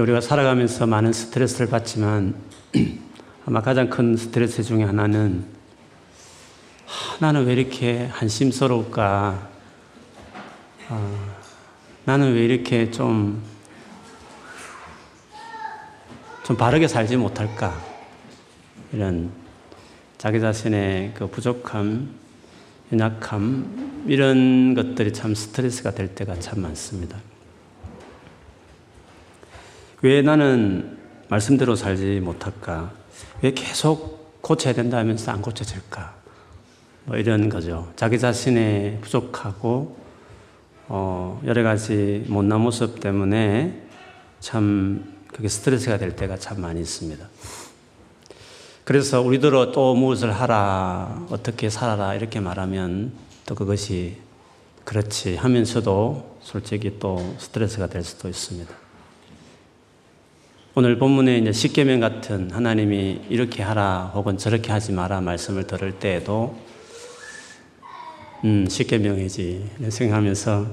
우리가 살아가면서 많은 스트레스를 받지만 아마 가장 큰 스트레스 중에 하나는 아, 나는 왜 이렇게 한심스러울까? 아, 나는 왜 이렇게 좀, 좀 바르게 살지 못할까? 이런 자기 자신의 그 부족함, 연약함, 이런 것들이 참 스트레스가 될 때가 참 많습니다. 왜 나는 말씀대로 살지 못할까? 왜 계속 고쳐야 된다 하면서 안 고쳐질까? 뭐 이런 거죠. 자기 자신의 부족하고, 어, 여러 가지 못난 모습 때문에 참 그게 스트레스가 될 때가 참 많이 있습니다. 그래서 우리들은 또 무엇을 하라, 어떻게 살아라, 이렇게 말하면 또 그것이 그렇지 하면서도 솔직히 또 스트레스가 될 수도 있습니다. 오늘 본문에 이제 십계명 같은 하나님이 이렇게 하라 혹은 저렇게 하지 마라 말씀을 들을 때에도 음 십계명이지 생각하면서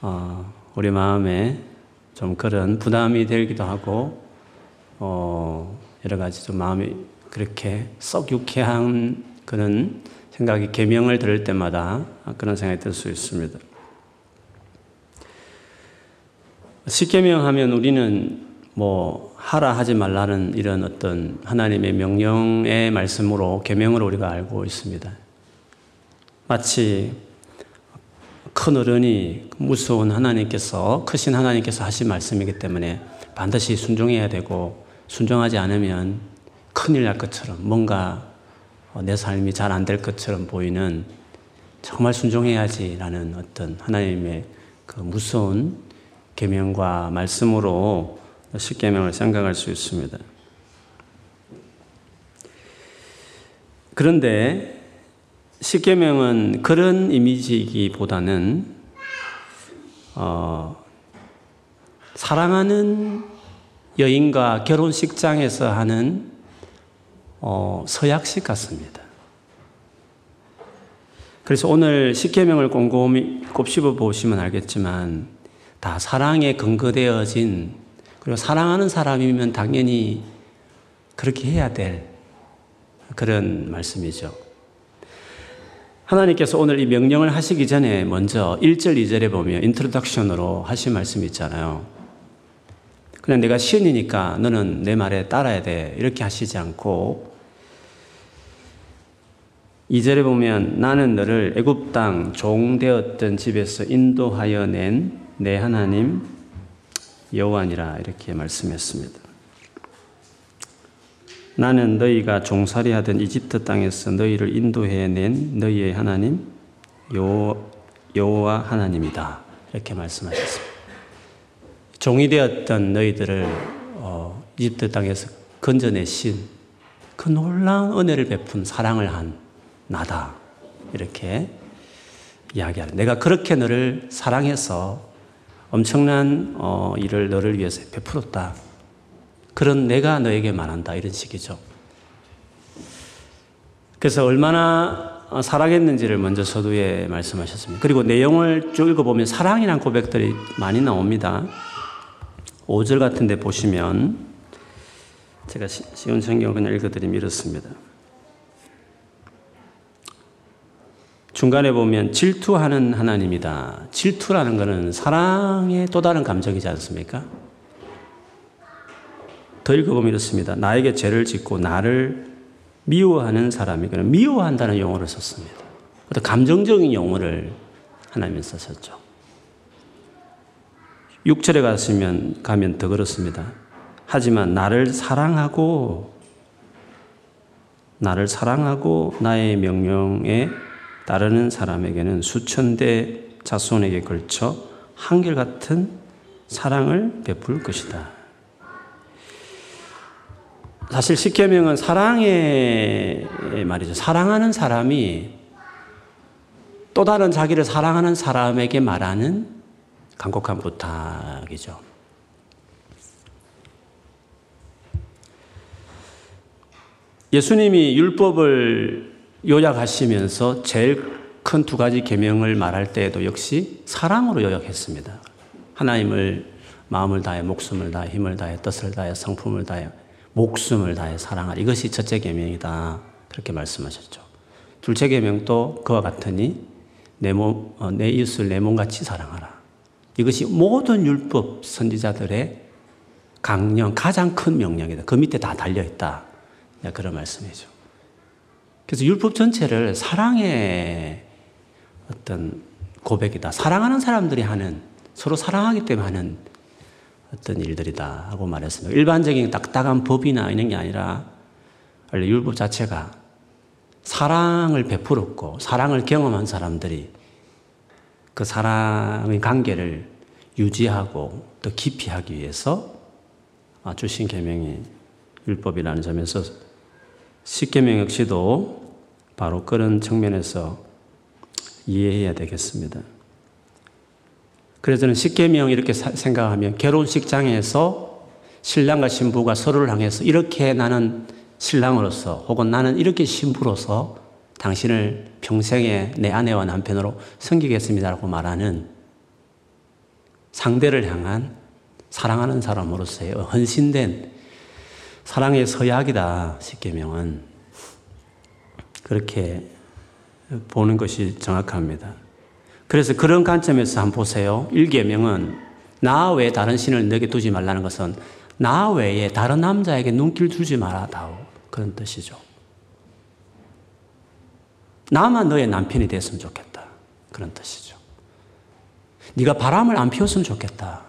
어, 우리 마음에 좀 그런 부담이 들기도 하고 어, 여러 가지 좀 마음이 그렇게 썩 유쾌한 그런 생각이 계명을 들을 때마다 그런 생각이 들 수 있습니다. 십계명 하면 우리는 뭐 하라 하지 말라는 이런 어떤 하나님의 명령의 말씀으로 계명으로 우리가 알고 있습니다. 마치 큰 어른이 무서운 하나님께서 크신 하나님께서 하신 말씀이기 때문에 반드시 순종해야 되고 순종하지 않으면 큰일 날 것처럼 뭔가 내 삶이 잘 안 될 것처럼 보이는 정말 순종해야지라는 어떤 하나님의 그 무서운 계명과 말씀으로 십계명을 생각할 수 있습니다. 그런데 십계명은 그런 이미지이기보다는 어, 사랑하는 여인과 결혼식장에서 하는 어, 서약식 같습니다. 그래서 오늘 십계명을 꼼꼼히 곱씹어 보시면 알겠지만 다 사랑에 근거되어진 그리고 사랑하는 사람이면 당연히 그렇게 해야 될 그런 말씀이죠. 하나님께서 오늘 이 명령을 하시기 전에 먼저 1절, 2절에 보면 introduction으로 하신 말씀이 있잖아요. 그냥 내가 신이니까 너는 내 말에 따라야 돼. 이렇게 하시지 않고 2절에 보면 나는 너를 애굽 땅 종 되었던 집에서 인도하여 낸 내 하나님 여호와니라 이렇게 말씀했습니다. 나는 너희가 종살이 하던 이집트 땅에서 너희를 인도해 낸 너희의 하나님 여호와 하나님이다. 이렇게 말씀하셨습니다. 종이 되었던 너희들을 어, 이집트 땅에서 건져내신 그 놀라운 은혜를 베푼 사랑을 한 나다. 이렇게 이야기하는. 내가 그렇게 너를 사랑해서 엄청난 어, 일을 너를 위해서 베풀었다. 그런 내가 너에게 말한다. 이런 식이죠. 그래서 얼마나 사랑했는지를 먼저 서두에 말씀하셨습니다. 그리고 내용을 쭉 읽어보면 사랑이란 고백들이 많이 나옵니다. 5절 같은 데 보시면 제가 쉬운 성경을 그냥 읽어드리면 이렇습니다. 중간에 보면 질투하는 하나님이다. 질투라는 것은 사랑의 또 다른 감정이지 않습니까? 더 읽어보면 이렇습니다. 나에게 죄를 짓고 나를 미워하는 사람이 그 미워한다는 용어를 썼습니다. 어떤 감정적인 용어를 하나님이 썼죠. 6절에 갔으면 가면 더 그렇습니다. 하지만 나를 사랑하고 나를 사랑하고 나의 명령에 따르는 사람에게는 수천 대 자손에게 걸쳐 한결같은 사랑을 베풀 것이다. 사실 십계명은 사랑의 말이죠. 사랑하는 사람이 또 다른 자기를 사랑하는 사람에게 말하는 간곡한 부탁이죠. 예수님이 율법을 요약하시면서 제일 큰 두 가지 계명을 말할 때에도 역시 사랑으로 요약했습니다. 하나님을 마음을 다해 목숨을 다해 힘을 다해 뜻을 다해 성품을 다해 목숨을 다해 사랑하라. 이것이 첫째 계명이다. 그렇게 말씀하셨죠. 둘째 계명도 그와 같으니 내 몸, 어, 내 이웃을 내 몸같이 사랑하라. 이것이 모든 율법 선지자들의 강령, 가장 큰 명령이다. 그 밑에 다 달려있다. 그런 말씀이죠. 그래서 율법 전체를 사랑의 어떤 고백이다. 사랑하는 사람들이 하는, 서로 사랑하기 때문에 하는 어떤 일들이다. 하고 말했습니다. 일반적인 딱딱한 법이나 이런 게 아니라, 원래 율법 자체가 사랑을 베풀었고, 사랑을 경험한 사람들이 그 사랑의 관계를 유지하고 또 깊이 하기 위해서 주신 계명이 율법이라는 점에서 십계명 역시도 바로 그런 측면에서 이해해야 되겠습니다. 그래서 저는 십계명 이렇게 생각하면 결혼식장에서 신랑과 신부가 서로를 향해서 이렇게 나는 신랑으로서 혹은 나는 이렇게 신부로서 당신을 평생에 내 아내와 남편으로 섬기겠습니다라고 말하는 상대를 향한 사랑하는 사람으로서의 헌신된 사랑의 서약이다. 십계명은 그렇게 보는 것이 정확합니다. 그래서 그런 관점에서 한번 보세요. 1계명은 나 외에 다른 신을 너에게 두지 말라는 것은 나 외에 다른 남자에게 눈길 두지 마라 다오. 그런 뜻이죠. 나만 너의 남편이 됐으면 좋겠다. 그런 뜻이죠. 네가 바람을 안 피웠으면 좋겠다.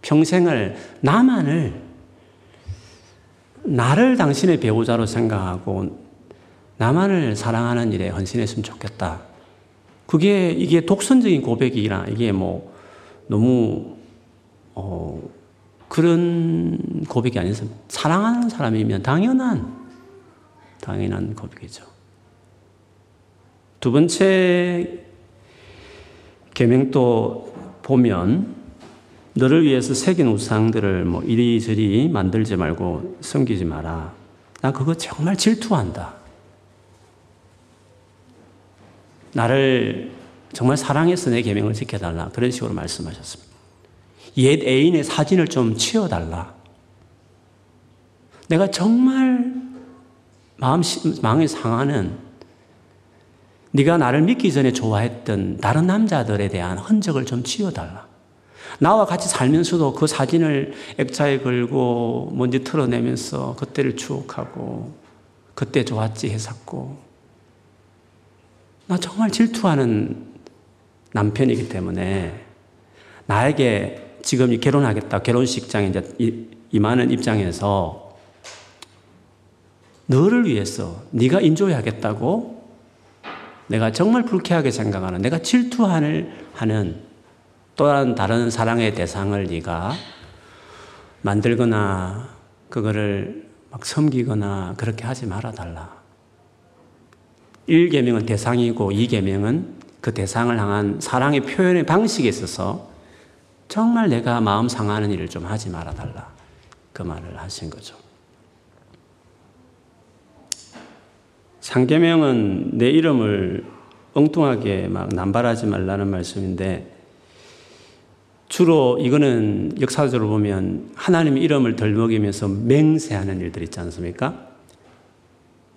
평생을 나만을 나를 당신의 배우자로 생각하고 나만을 사랑하는 일에 헌신했으면 좋겠다. 그게 이게 독선적인 고백이라 이게 뭐 너무 어 그런 고백이 아니서 사랑하는 사람이면 당연한 당연한 고백이죠. 두 번째 계명도 보면 너를 위해서 새긴 우상들을 뭐 이리저리 만들지 말고 섬기지 마라. 나 그거 정말 질투한다. 나를 정말 사랑해서 내 계명을 지켜달라. 그런 식으로 말씀하셨습니다. 옛 애인의 사진을 좀 치워달라. 내가 정말 마음, 마음이 상하는 네가 나를 믿기 전에 좋아했던 다른 남자들에 대한 흔적을 좀 치워달라. 나와 같이 살면서도 그 사진을 액자에 걸고 먼지 털어내면서 그때를 추억하고 그때 좋았지 했었고 나 정말 질투하는 남편이기 때문에 나에게 지금 결혼하겠다 결혼식장에 이제 임하는 입장에서 너를 위해서 네가 인조해야겠다고 내가 정말 불쾌하게 생각하는 내가 질투하는 하는 또한 다른 사랑의 대상을 네가 만들거나 그거를 막 섬기거나 그렇게 하지 말아 달라. 1계명은 대상이고 2계명은 그 대상을 향한 사랑의 표현의 방식에 있어서 정말 내가 마음 상하는 일을 좀 하지 말아 달라. 그 말을 하신 거죠. 상계명은 내 이름을 엉뚱하게 막 남발하지 말라는 말씀인데 주로 이거는 역사적으로 보면 하나님의 이름을 덜 먹이면서 맹세하는 일들 있지 않습니까?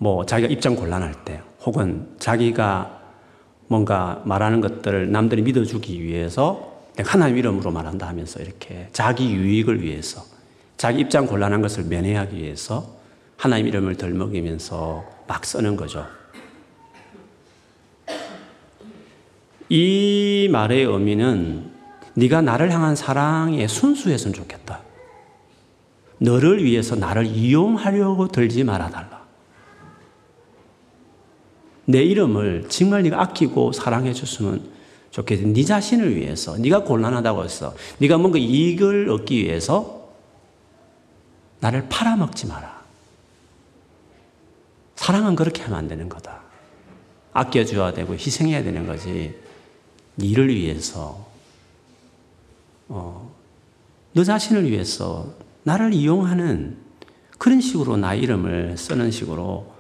뭐 자기가 입장 곤란할 때 혹은 자기가 뭔가 말하는 것들을 남들이 믿어주기 위해서 하나님 이름으로 말한다 하면서 이렇게 자기 유익을 위해서 자기 입장 곤란한 것을 면회하기 위해서 하나님 이름을 덜먹이면서 막 쓰는 거죠. 이 말의 의미는 네가 나를 향한 사랑에 순수했으면 좋겠다. 너를 위해서 나를 이용하려고 들지 말아달라. 내 이름을 정말 네가 아끼고 사랑해 줬으면 좋겠다. 네 자신을 위해서, 네가 곤란하다고 해서, 네가 뭔가 이익을 얻기 위해서 나를 팔아먹지 마라. 사랑은 그렇게 하면 안 되는 거다. 아껴줘야 되고 희생해야 되는 거지. 니를 위해서 어, 너 자신을 위해서 나를 이용하는 그런 식으로 나 이름을 쓰는 식으로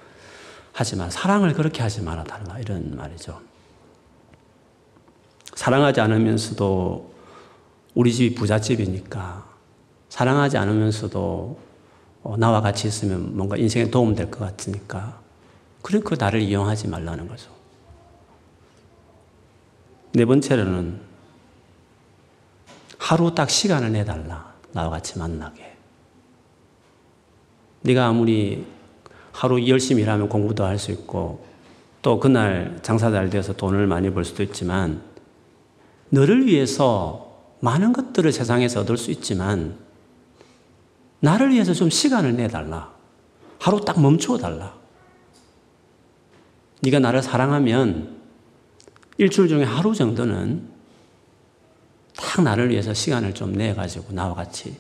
하지만 사랑을 그렇게 하지 말아 달라 이런 말이죠. 사랑하지 않으면서도 우리 집이 부잣집이니까 사랑하지 않으면서도 어, 나와 같이 있으면 뭔가 인생에 도움 될 것 같으니까 그러니까 나를 이용하지 말라는 거죠. 네 번째로는 하루 딱 시간을 내달라. 나와 같이 만나게. 네가 아무리 하루 열심히 일하면 공부도 할 수 있고 또 그날 장사 잘 되어서 돈을 많이 벌 수도 있지만 너를 위해서 많은 것들을 세상에서 얻을 수 있지만 나를 위해서 좀 시간을 내달라. 하루 딱 멈추어 달라. 네가 나를 사랑하면 일주일 중에 하루 정도는 딱 나를 위해서 시간을 좀 내가지고 나와 같이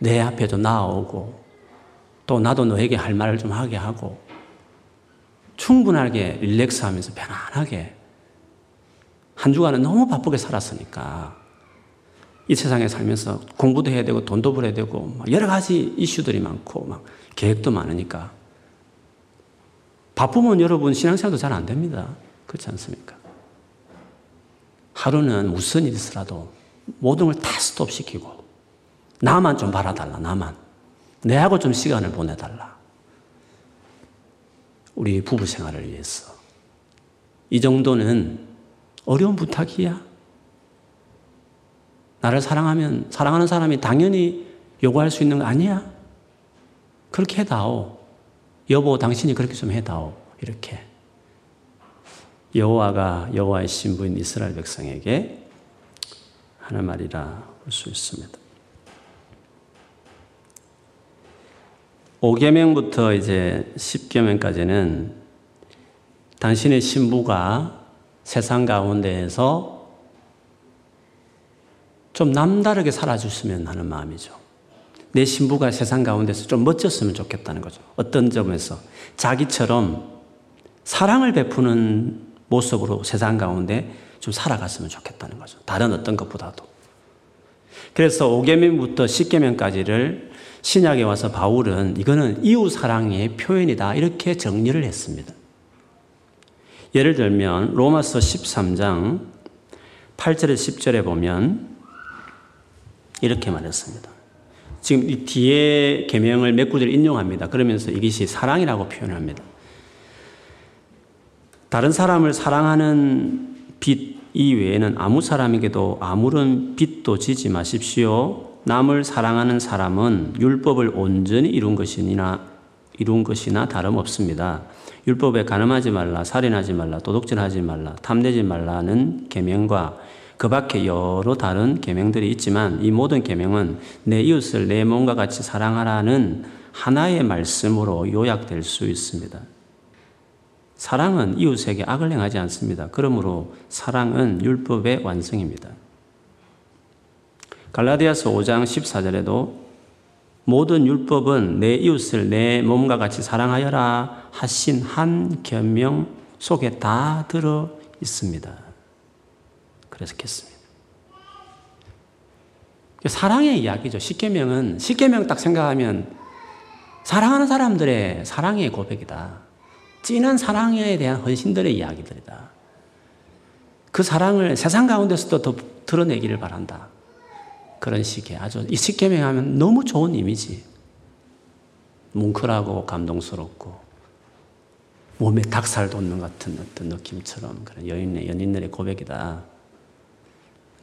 내 앞에도 나오고 또 나도 너에게 할 말을 좀 하게 하고 충분하게 릴렉스 하면서 편안하게 한 주간은 너무 바쁘게 살았으니까 이 세상에 살면서 공부도 해야 되고 돈도 벌어야 되고 여러 가지 이슈들이 많고 막 계획도 많으니까 바쁘면 여러분 신앙생활도 잘 안 됩니다. 그렇지 않습니까? 하루는 무슨 일이 있어도 모든 걸 다 스톱시키고 나만 좀 바라달라 나만 내하고 좀 시간을 보내달라. 우리 부부 생활을 위해서. 이 정도는 어려운 부탁이야. 나를 사랑하면 사랑하는 사람이 당연히 요구할 수 있는 거 아니야. 그렇게 해다오. 여보 당신이 그렇게 좀 해다오. 이렇게. 여호와가 여호와의 신부인 이스라엘 백성에게 하는 말이라 볼수 있습니다. 5계명부터 이제 10계명까지는 당신의 신부가 세상 가운데에서 좀 남다르게 살아줬으면 하는 마음이죠. 내 신부가 세상 가운데서 좀 멋졌으면 좋겠다는 거죠. 어떤 점에서 자기처럼 사랑을 베푸는 모습으로 세상 가운데 좀 살아갔으면 좋겠다는 거죠. 다른 어떤 것보다도. 그래서 5계명부터 10계명까지를 신약에 와서 바울은 이거는 이웃 사랑의 표현이다. 이렇게 정리를 했습니다. 예를 들면 로마서 13장 8절에 10절에 보면 이렇게 말했습니다. 지금 이 뒤에 계명을 몇 구절 인용합니다. 그러면서 이것이 사랑이라고 표현합니다. 다른 사람을 사랑하는 빛 이외에는 아무 사람에게도 아무런 빚도 지지 마십시오. 남을 사랑하는 사람은 율법을 온전히 이룬 것이나 이룬 것이나 다름없습니다. 율법에 가늠하지 말라, 살인하지 말라, 도둑질하지 말라, 탐내지 말라는 계명과 그 밖에 여러 다른 계명들이 있지만 이 모든 계명은 내 이웃을 내 몸과 같이 사랑하라는 하나의 말씀으로 요약될 수 있습니다. 사랑은 이웃에게 악을 행하지 않습니다. 그러므로 사랑은 율법의 완성입니다. 갈라디아서 5장 14절에도 모든 율법은 내 이웃을 내 몸과 같이 사랑하여라 하신 한 계명 속에 다 들어 있습니다. 그래서 겠습니다. 사랑의 이야기죠. 십계명은 십계명 딱 생각하면 사랑하는 사람들의 사랑의 고백이다. 진한 사랑에 대한 헌신들의 이야기들이다. 그 사랑을 세상 가운데서도 더 드러내기를 바란다. 그런 식의 아주 이 십계명 하면 너무 좋은 이미지. 뭉클하고 감동스럽고 몸에 닭살 돋는 같은 어떤 느낌처럼 그런 여인의 연인들의 고백이다.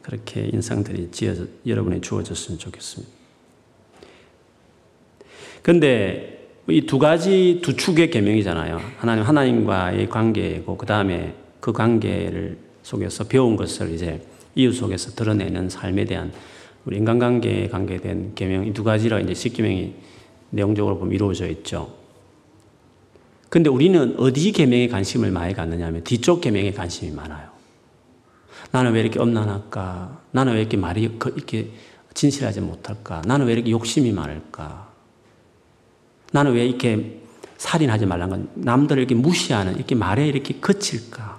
그렇게 인상들이 지어 여러분이 주어졌으면 좋겠습니다. 근데 이 두 가지 두 축의 계명이잖아요. 하나님 하나님과의 관계고 그 다음에 그 관계를 속에서 배운 것을 이제 이웃 속에서 드러내는 삶에 대한 우리 인간관계에 관계된 계명 이 두 가지로 이제 십계명이 내용적으로 보면 이루어져 있죠. 근데 우리는 어디 계명에 관심을 많이 갖느냐면 뒤쪽 계명에 관심이 많아요. 나는 왜 이렇게 엄난할까? 나는 왜 이렇게 말이 이렇게 진실하지 못할까? 나는 왜 이렇게 욕심이 많을까? 나는 왜 이렇게 살인하지 말라는 건 남들을 이렇게 무시하는 이렇게 말에 이렇게 거칠까?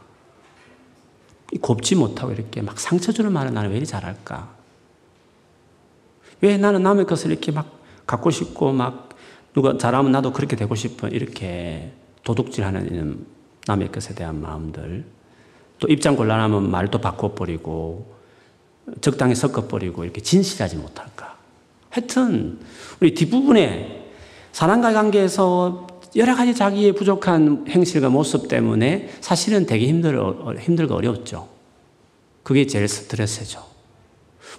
곱지 못하고 이렇게 막 상처 주는 말을 나는 왜 이렇게 잘할까? 왜 나는 남의 것을 이렇게 막 갖고 싶고 막 누가 잘하면 나도 그렇게 되고 싶어 이렇게 도둑질하는 남의 것에 대한 마음들 또 입장 곤란하면 말도 바꿔버리고 적당히 섞어버리고 이렇게 진실하지 못할까? 하여튼 우리 뒷부분에 사람과의 관계에서 여러 가지 자기의 부족한 행실과 모습 때문에 사실은 되게 힘들, 힘들고 어려웠죠. 그게 제일 스트레스죠.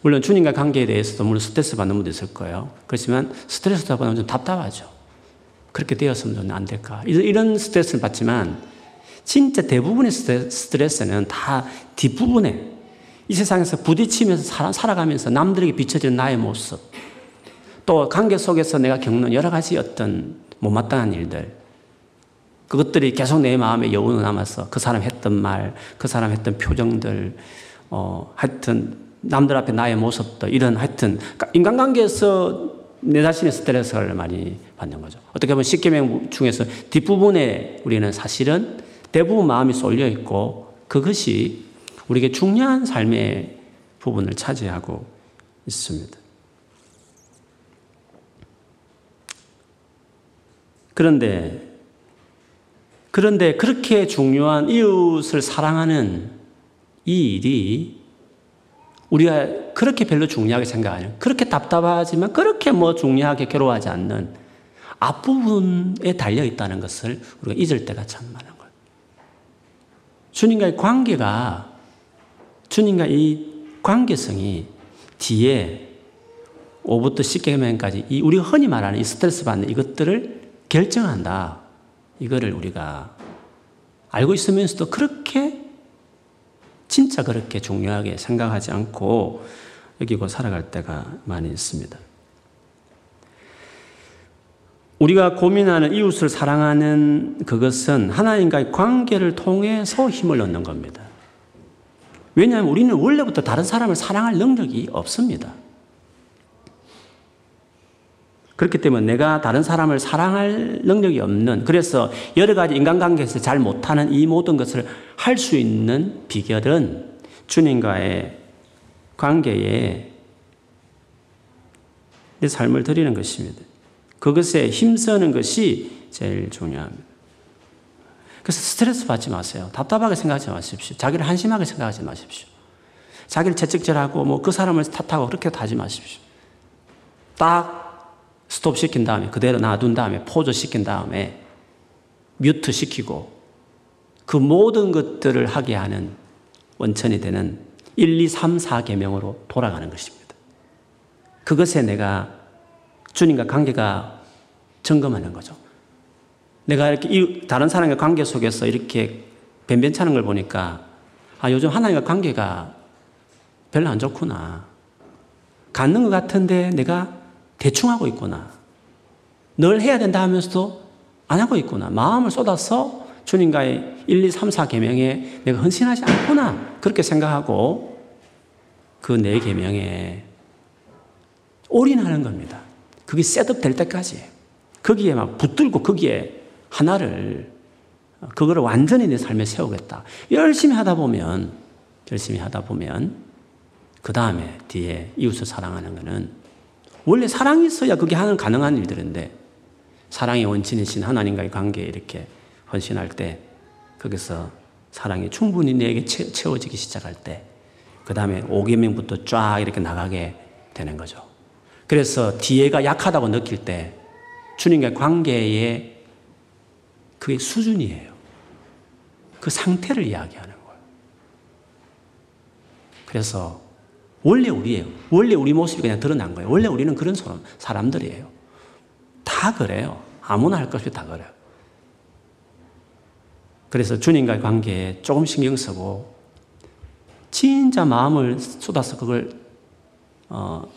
물론 주님과 관계에 대해서도 물론 스트레스 받는 분도 있을 거예요. 그렇지만 스트레스 받으면 좀 답답하죠. 그렇게 되었으면 안 될까. 이런 스트레스를 받지만 진짜 대부분의 스트레스는 다 뒷부분에 이 세상에서 부딪히면서 살아가면서 남들에게 비춰지는 나의 모습 또 관계 속에서 내가 겪는 여러 가지 어떤 못마땅한 일들 그것들이 계속 내 마음에 여운을 남아서 그 사람 했던 말, 그 사람 했던 표정들, 어, 하여튼 남들 앞에 나의 모습들 이런 하여튼 인간관계에서 내 자신의 스트레스를 많이 받는 거죠. 어떻게 보면 십계명 중에서 뒷부분에 우리는 사실은 대부분 마음이 쏠려 있고 그것이 우리에게 중요한 삶의 부분을 차지하고 있습니다. 그런데 그런데 그렇게 중요한 이웃을 사랑하는 이 일이 우리가 그렇게 별로 중요하게 생각하는 그렇게 답답하지만 그렇게 뭐 중요하게 괴로워하지 않는 앞부분에 달려 있다는 것을 우리가 잊을 때가 참 많은 거예요. 주님과의 관계가 주님과 이 관계성이 뒤에 5부터 10개명까지 이 우리가 흔히 말하는 이 스트레스 받는 이것들을 결정한다. 이거를 우리가 알고 있으면서도 그렇게 진짜 그렇게 중요하게 생각하지 않고 여기고 살아갈 때가 많이 있습니다. 우리가 고민하는 이웃을 사랑하는 그것은 하나님과의 관계를 통해서 힘을 얻는 겁니다. 왜냐하면 우리는 원래부터 다른 사람을 사랑할 능력이 없습니다. 그렇기 때문에 내가 다른 사람을 사랑할 능력이 없는, 그래서 여러 가지 인간관계에서 잘 못하는 이 모든 것을 할 수 있는 비결은 주님과의 관계에 내 삶을 드리는 것입니다. 그것에 힘쓰는 것이 제일 중요합니다. 그래서 스트레스 받지 마세요. 답답하게 생각하지 마십시오. 자기를 한심하게 생각하지 마십시오. 자기를 채찍질하고 뭐 그 사람을 탓하고 그렇게 하지 마십시오. 딱 스톱 시킨 다음에 그대로 놔둔 다음에 포즈 시킨 다음에 뮤트 시키고 그 모든 것들을 하게 하는 원천이 되는 1, 2, 3, 4 계명으로 돌아가는 것입니다. 그것에 내가 주님과 관계가 점검하는 거죠. 내가 이렇게 다른 사람과 관계 속에서 이렇게 변변찮은 걸 보니까 아, 요즘 하나님과 관계가 별로 안 좋구나. 갖는 것 같은데 내가 대충 하고 있구나. 늘 해야 된다 하면서도 안 하고 있구나. 마음을 쏟아서 주님과의 1, 2, 3, 4 계명에 내가 헌신하지 않구나. 그렇게 생각하고 그 네 계명에 올인하는 겁니다. 그게 셋업 될 때까지. 거기에 막 붙들고 거기에 하나를 그거를 완전히 내 삶에 세우겠다. 열심히 하다 보면 열심히 하다 보면 그 다음에 뒤에 이웃을 사랑하는 것은 원래 사랑이 있어야 그게 하는 가능한 일들인데 사랑의 원천이신 하나님과의 관계에 이렇게 헌신할 때 거기서 사랑이 충분히 내게 채워지기 시작할 때 그 다음에 5계명부터 쫙 이렇게 나가게 되는 거죠. 그래서 뒤에가 약하다고 느낄 때 주님과의 관계의 그게 수준이에요. 그 상태를 이야기하는 거예요. 그래서 원래 우리예요. 원래 우리 모습이 그냥 드러난 거예요. 원래 우리는 그런 사람들이에요. 다 그래요. 아무나 할 것 없이 다 그래요. 그래서 주님과의 관계에 조금 신경 쓰고 진짜 마음을 쏟아서 그걸 어,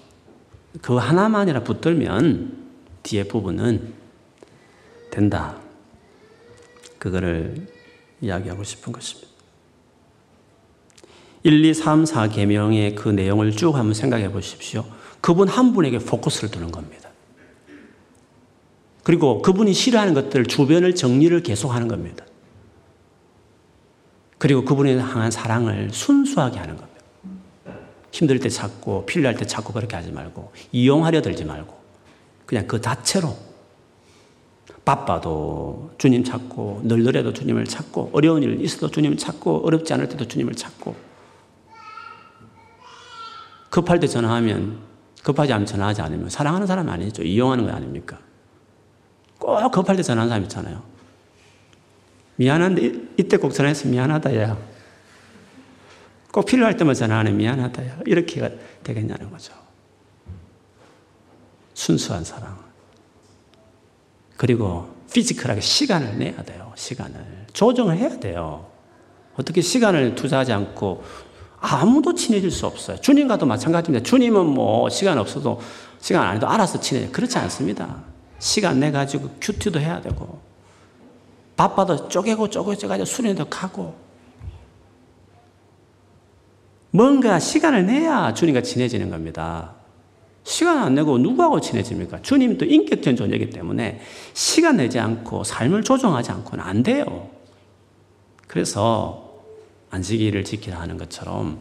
그 하나만이라 붙들면 뒤에 부분은 된다. 그거를 이야기하고 싶은 것입니다. 1, 2, 3, 4 계명의 그 내용을 쭉 한번 생각해 보십시오. 그분 한 분에게 포커스를 두는 겁니다. 그리고 그분이 싫어하는 것들 주변을 정리를 계속하는 겁니다. 그리고 그분에 향한 사랑을 순수하게 하는 겁니다. 힘들 때 찾고 필요할 때 찾고 그렇게 하지 말고 이용하려 들지 말고 그냥 그 자체로 바빠도 주님 찾고 널널해도 주님을 찾고 어려운 일 있어도 주님을 찾고 어렵지 않을 때도 주님을 찾고 급할 때 전화하면 급하지 않으면 전화하지 않으면 사랑하는 사람이 아니죠. 이용하는 거 아닙니까? 꼭 급할 때 전화하는 사람 있잖아요. 미안한데 이때 꼭 전화해서 미안하다 야. 꼭 필요할 때만 전화하네 미안하다 야. 이렇게 되겠냐는 거죠. 순수한 사랑. 그리고 피지컬하게 시간을 내야 돼요. 시간을. 조정을 해야 돼요. 어떻게 시간을 투자하지 않고 아무도 친해질 수 없어요. 주님과도 마찬가지입니다. 주님은 뭐 시간 없어도 시간 안 해도 알아서 친해져. 그렇지 않습니다. 시간 내 가지고 큐티도 해야 되고 바빠도 쪼개고 쪼개고 가지고 수련도 가고 뭔가 시간을 내야 주님과 친해지는 겁니다. 시간 안 내고 누구하고 친해집니까? 주님도 인격적인 존재이기 때문에 시간 내지 않고 삶을 조정하지 않고는 안 돼요. 그래서 안식일을 지키라 하는 것처럼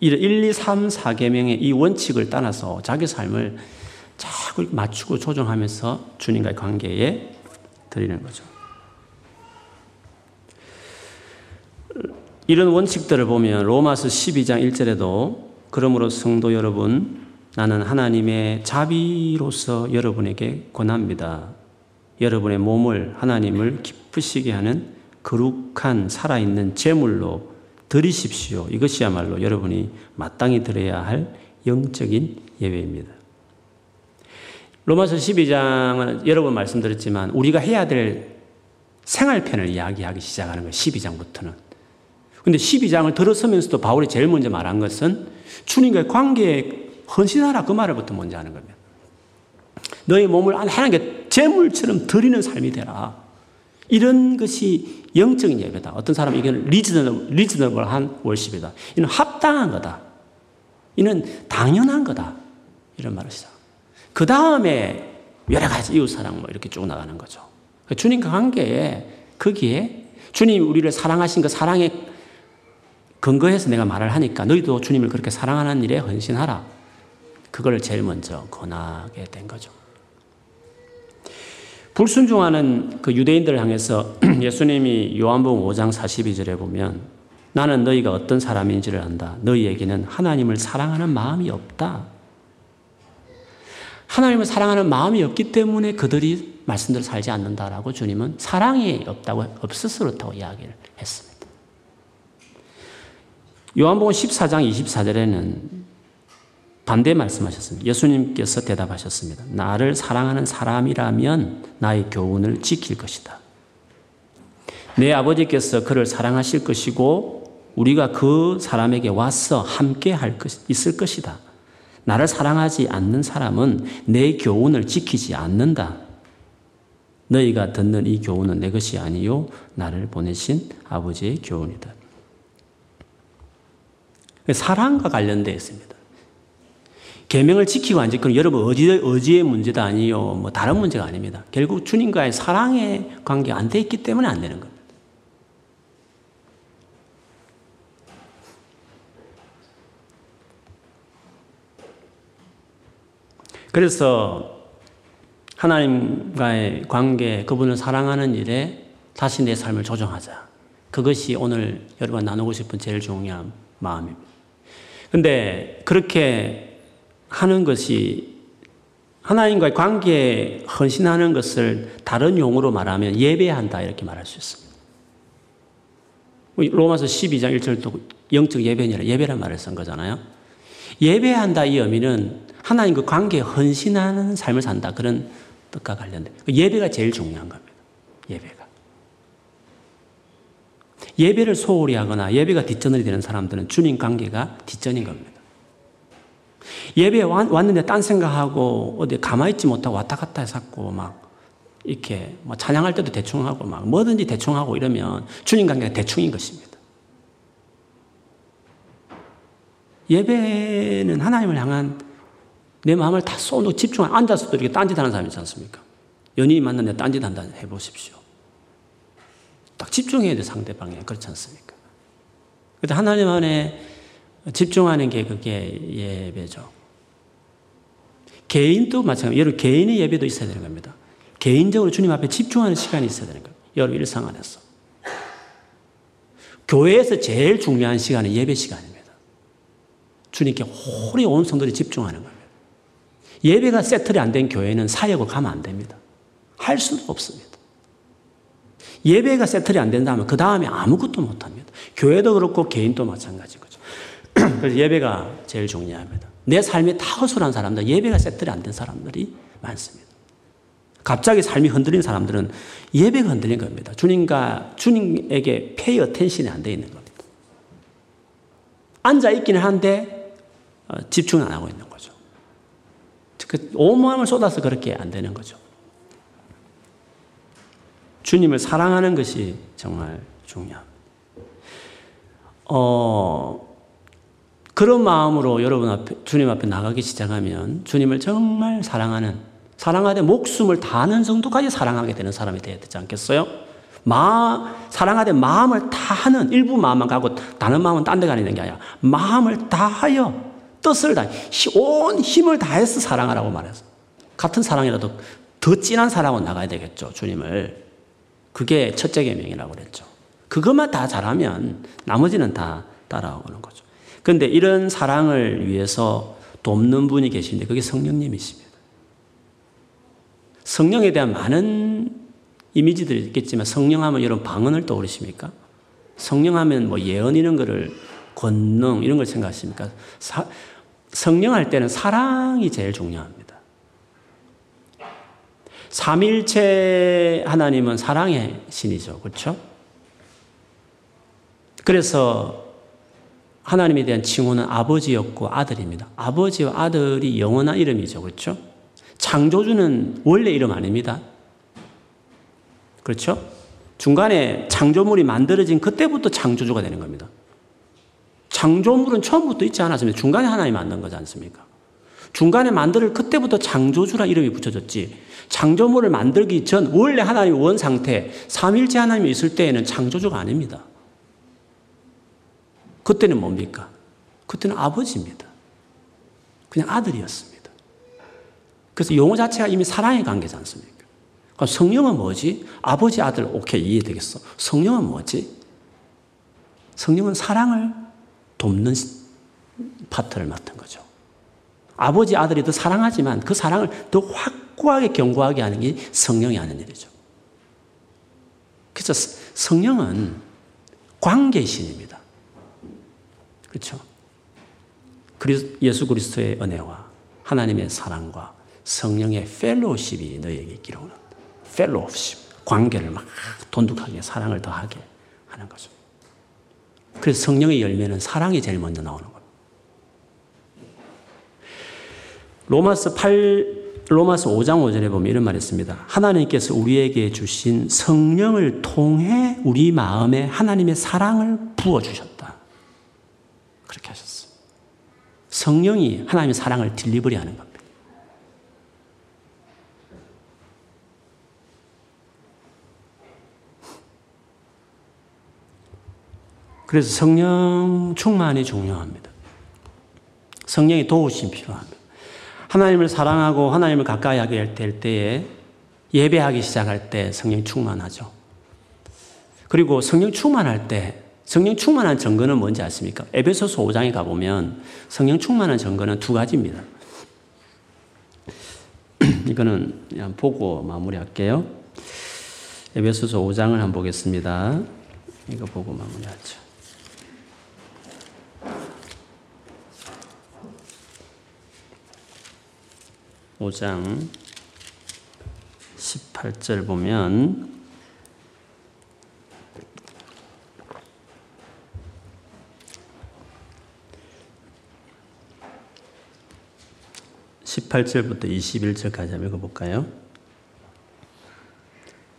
1, 2, 3, 4계명의 이 원칙을 따라서 자기 삶을 자꾸 맞추고 조정하면서 주님과의 관계에 드리는 거죠. 이런 원칙들을 보면 로마서 12장 1절에도 그러므로 성도 여러분, 나는 하나님의 자비로서 여러분에게 권합니다. 여러분의 몸을 하나님을 기쁘시게 하는 거룩한 살아있는 제물로 드리십시오. 이것이야말로 여러분이 마땅히 드려야 할 영적인 예배입니다. 로마서 12장은 여러 번 말씀드렸지만 우리가 해야 될 생활편을 이야기하기 시작하는 거예요. 12장부터는. 근데 12장을 들어서면서도 바울이 제일 먼저 말한 것은 주님과의 관계에 헌신하라 그 말을부터 먼저 하는 겁니다. 너의 몸을 하나님께 제물처럼 드리는 삶이 되라. 이런 것이 영적인 예배다. 어떤 사람은 이건 리즈너블, 리즈너블한 월십이다. 이는 합당한 거다. 이는 당연한 거다. 이런 말을 시작. 그 다음에 여러 가지 이웃사랑 뭐 이렇게 쭉 나가는 거죠. 주님과 관계에 거기에 주님 우리를 사랑하신 그 사랑에 근거해서 내가 말을 하니까 너희도 주님을 그렇게 사랑하는 일에 헌신하라. 그걸 제일 먼저 권하게 된 거죠. 불순종하는 그 유대인들을 향해서 예수님이 요한복음 5장 42절에 보면 나는 너희가 어떤 사람인지를 안다. 너희에게는 하나님을 사랑하는 마음이 없다. 하나님을 사랑하는 마음이 없기 때문에 그들이 말씀대로 살지 않는다라고 주님은 사랑이 없다고 없어서 그렇다고 이야기를 했습니다. 요한복음 14장 24절에는 반대 말씀하셨습니다. 예수님께서 대답하셨습니다. 나를 사랑하는 사람이라면 나의 교훈을 지킬 것이다. 내 아버지께서 그를 사랑하실 것이고 우리가 그 사람에게 와서 함께 할 것, 있을 것이다. 나를 사랑하지 않는 사람은 내 교훈을 지키지 않는다. 너희가 듣는 이 교훈은 내 것이 아니요 나를 보내신 아버지의 교훈이다. 사랑과 관련되어 있습니다. 계명을 지키고 안 지키는 여러분 어지의, 어지의 문제도 아니요. 뭐 다른 문제가 아닙니다. 결국 주님과의 사랑의 관계가 안돼 있기 때문에 안 되는 겁니다. 그래서 하나님과의 관계, 그분을 사랑하는 일에 다시 내 삶을 조정하자. 그것이 오늘 여러분 나누고 싶은 제일 중요한 마음입니다. 근데 그렇게 하는 것이 하나님과의 관계에 헌신하는 것을 다른 용어로 말하면 예배한다 이렇게 말할 수 있습니다. 로마서 12장 1절도 영적 예배니라 예배란 말을 쓴 거잖아요. 예배한다 이 의미는 하나님 그 관계에 헌신하는 삶을 산다 그런 뜻과 관련된 예배가 제일 중요한 겁니다. 예배가. 예배를 소홀히 하거나 예배가 뒷전이 되는 사람들은 주님 관계가 뒷전인 겁니다. 예배에 왔는데 딴 생각하고 어디 가만히 있지 못하고 왔다 갔다 해갖고 막 이렇게 뭐 찬양할 때도 대충 하고 막 뭐든지 대충 하고 이러면 주님 관계가 대충인 것입니다. 예배는 하나님을 향한 내 마음을 다 쏟고 집중하고 앉아서도 이렇게 딴짓하는 사람이 있지 않습니까? 연인이 만났는데 딴짓한다 해보십시오. 딱 집중해야 돼, 상대방에. 그렇지 않습니까? 근데 하나님 안에 집중하는 게 그게 예배죠. 개인도 마찬가지. 여러분, 개인의 예배도 있어야 되는 겁니다. 개인적으로 주님 앞에 집중하는 시간이 있어야 되는 겁니다. 여러분, 일상 안에서. 교회에서 제일 중요한 시간은 예배 시간입니다. 주님께 홀히 온 성도들이 집중하는 겁니다. 예배가 세틀이 안 된 교회는 사역을 가면 안 됩니다. 할 수는 없습니다. 예배가 세틀이 안 된다면 그 다음에 아무것도 못 합니다. 교회도 그렇고 개인도 마찬가지인 거죠. 그래서 예배가 제일 중요합니다. 내 삶이 다 허술한 사람들, 예배가 세틀이 안된 사람들이 많습니다. 갑자기 삶이 흔들린 사람들은 예배가 흔들린 겁니다. 주님과 주님에게 페이 어텐션이 안 돼 있는 겁니다. 앉아 있기는 한데 어, 집중을 안 하고 있는 거죠. 온 마음을 쏟아서 그렇게 안 되는 거죠. 주님을 사랑하는 것이 정말 중요합니다. 어, 그런 마음으로 여러분 앞에, 주님 앞에 나가기 시작하면 주님을 정말 사랑하는, 사랑하되 목숨을 다하는 정도까지 사랑하게 되는 사람이 되어야 되지 않겠어요? 마, 사랑하되 마음을 다하는, 일부 마음만 가고 다른 마음은 딴 데 가는 게 아니라 마음을 다하여 뜻을 다, 온 힘을 다해서 사랑하라고 말해서. 같은 사랑이라도 더 진한 사랑으로 나가야 되겠죠, 주님을. 그게 첫째 계명이라고 그랬죠. 그것만 다 잘하면 나머지는 다 따라오는 거죠. 그런데 이런 사랑을 위해서 돕는 분이 계신데 그게 성령님이십니다. 성령에 대한 많은 이미지들이 있겠지만 성령하면 여러분 방언을 떠오르십니까? 성령하면 뭐 예언 이런 거를 권능 이런 걸 생각하십니까? 사, 성령할 때는 사랑이 제일 중요합니다. 삼일체 하나님은 사랑의 신이죠. 그렇죠? 그래서 하나님에 대한 칭호는 아버지였고 아들입니다. 아버지와 아들이 영원한 이름이죠. 그렇죠? 창조주는 원래 이름 아닙니다. 그렇죠? 중간에 창조물이 만들어진 그때부터 창조주가 되는 겁니다. 창조물은 처음부터 있지 않았습니다. 중간에 하나님 만든 거지 않습니까? 중간에 만들 그때부터 창조주라 이름이 붙여졌지. 창조물을 만들기 전 원래 하나님 원 상태, 삼일째 하나님이 있을 때에는 창조주가 아닙니다. 그때는 뭡니까? 그때는 아버지입니다. 그냥 아들이었습니다. 그래서 용어 자체가 이미 사랑의 관계지 않습니까? 그럼 성령은 뭐지? 아버지, 아들, 오케이, 이해되겠어. 성령은 뭐지? 성령은 사랑을 돕는 파트를 맡은 거죠. 아버지, 아들이 더 사랑하지만 그 사랑을 더 확고하게 견고하게 하는 게 성령이 하는 일이죠. 그래서 성령은 관계신입니다. 그렇죠? 예수 그리스도의 은혜와 하나님의 사랑과 성령의 펠로십이 너에게 있기를 원한다. 펠로십. 관계를 막 돈독하게 사랑을 더하게 하는 거죠. 그래서 성령의 열매는 사랑이 제일 먼저 나오는 겁니다. 로마서 8 로마서 5장 5절에 보면 이런 말이 있습니다. 하나님께서 우리에게 주신 성령을 통해 우리 마음에 하나님의 사랑을 부어 주셨다. 그렇게 하셨어요. 성령이 하나님의 사랑을 딜리버리 하는 겁니다. 그래서 성령 충만이 중요합니다. 성령의 도우심 필요합니다. 하나님을 사랑하고 하나님을 가까이 하게 될 때에 예배하기 시작할 때 성령 충만하죠. 그리고 성령 충만할 때 성령 충만한 증거는 뭔지 아십니까? 에베소서 5장에 가보면 성령 충만한 증거는 두 가지입니다. 이거는 그냥 보고 마무리할게요. 에베소서 5장을 한번 보겠습니다. 이거 보고 마무리하죠. 5장 18절 보면 (18절부터) (21절까지) 한번 읽어볼까요?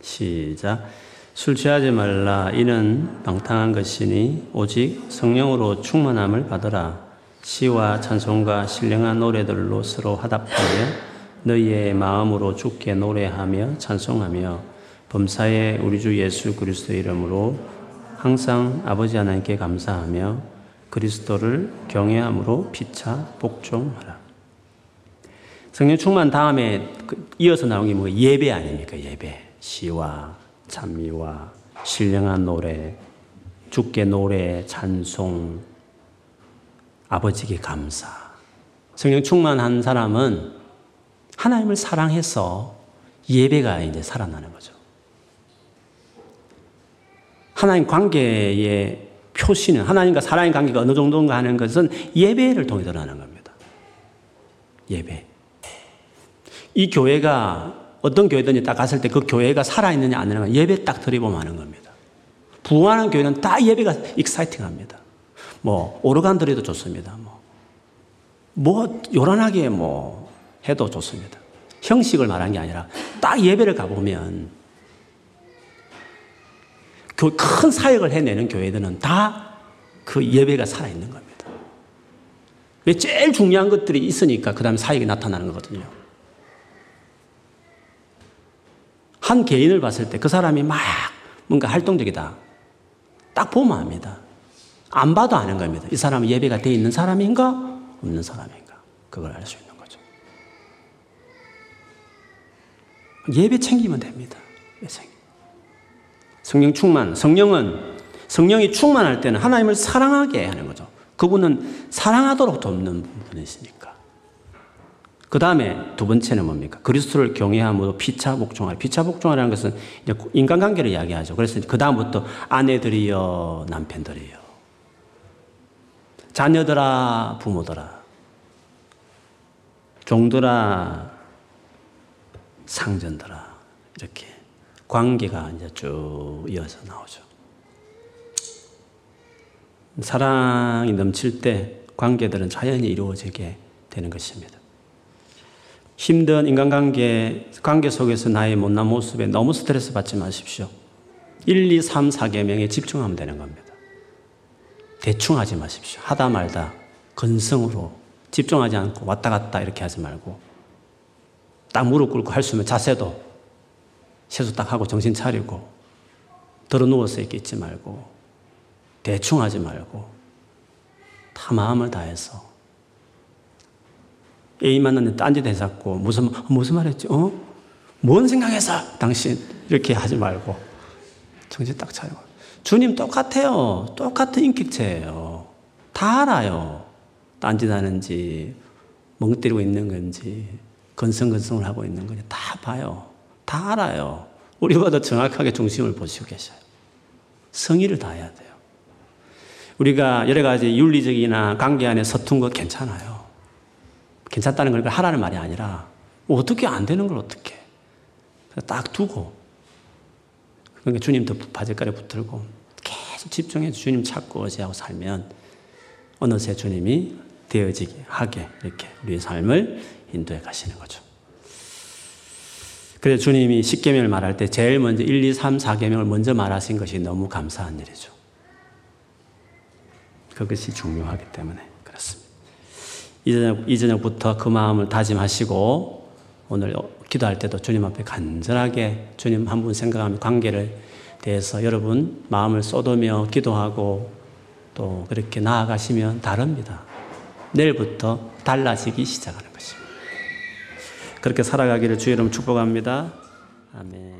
시작 술 취하지 말라 이는 방탕한 것이니 오직 성령으로 충만함을 받으라 시와 찬송과 신령한 노래들로 서로 화답하며 너희의 마음으로 주께 노래하며 찬송하며 범사에 우리 주 예수 그리스도 이름으로 항상 아버지 하나님께 감사하며 그리스도를 경외함으로 피차 복종하라. 성령 충만 다음에 그 이어서 나온 게 뭐 예배 아닙니까? 예배. 시와 찬미와 신령한 노래, 주께 노래, 찬송, 아버지께 감사. 성령 충만한 사람은 하나님을 사랑해서 예배가 이제 살아나는 거죠. 하나님 관계의 표시는 하나님과 사랑의 관계가 어느 정도인가 하는 것은 예배를 통해 드러나는 겁니다. 예배. 이 교회가 어떤 교회든지 딱 갔을 때 그 교회가 살아있느냐 안 있느냐 예배 딱 드리보면 하는 겁니다. 부흥하는 교회는 다 예배가 익사이팅합니다. 뭐 오르간 드려도 좋습니다. 뭐, 뭐 요란하게 뭐 해도 좋습니다. 형식을 말한 게 아니라 딱 예배를 가보면 큰 사역을 해내는 교회들은 다 그 예배가 살아있는 겁니다. 왜 제일 중요한 것들이 있으니까 그 다음에 사역이 나타나는 거거든요. 한 개인을 봤을 때 그 사람이 막 뭔가 활동적이다. 딱 보면 압니다. 안 봐도 아는 겁니다. 이 사람은 예배가 돼 있는 사람인가? 없는 사람인가? 그걸 알 수 있는 거죠. 예배 챙기면 됩니다. 성령 충만. 성령은 성령이 충만할 때는 하나님을 사랑하게 하는 거죠. 그분은 사랑하도록 돕는 분이시니까. 그 다음에 두 번째는 뭡니까? 그리스도를 경외함으로 피차 복종하라. 피차 복종하라는 것은 인간관계를 이야기하죠. 그래서 그 다음부터 아내들이여, 남편들이여, 자녀들아, 부모들아, 종들아, 상전들아 이렇게 관계가 이제 쭉 이어서 나오죠. 사랑이 넘칠 때 관계들은 자연히 이루어지게 되는 것입니다. 힘든 인간관계, 관계 속에서 나의 못난 모습에 너무 스트레스 받지 마십시오. 1, 2, 3, 4개명에 집중하면 되는 겁니다. 대충 하지 마십시오. 하다 말다 건성으로 집중하지 않고 왔다 갔다 이렇게 하지 말고 딱 무릎 꿇고 할 수 있는 자세도 세수 딱 하고 정신 차리고 들어 누워서 이렇게 있지 말고 대충 하지 말고 다 마음을 다해서 애인 만났는데 딴짓 해잡고 무슨, 무슨 말 했지? 어? 뭔 생각해서 당신 이렇게 하지 말고 정신 딱 차리고 주님 똑같아요. 똑같은 인격체예요. 다 알아요. 딴짓 하는지 멍 때리고 있는 건지 건성건성을 하고 있는 건지 다 봐요. 다 알아요. 우리보다 정확하게 중심을 보시고 계셔요. 성의를 다해야 돼요. 우리가 여러 가지 윤리적이나 관계 안에 서툰 거 괜찮아요. 괜찮다는 걸 하라는 말이 아니라 어떻게 안 되는 걸 어떻게 딱 두고 그러니까 주님도 바지가에 붙들고 계속 집중해서 주님 찾고 어지하고 살면 어느새 주님이 되어지게 하게 이렇게 우리의 삶을 인도해 가시는 거죠. 그래서 주님이 10계명을 말할 때 제일 먼저 1, 2, 3, 4계명을 먼저 말하신 것이 너무 감사한 일이죠. 그것이 중요하기 때문에. 이저녁부터 그 마음을 다짐하시고 오늘 기도할 때도 주님 앞에 간절하게 주님 한 분 생각하며 관계를 대해서 여러분 마음을 쏟으며 기도하고 또 그렇게 나아가시면 다릅니다. 내일부터 달라지기 시작하는 것입니다. 그렇게 살아가기를 주의 이름 축복합니다. 아멘.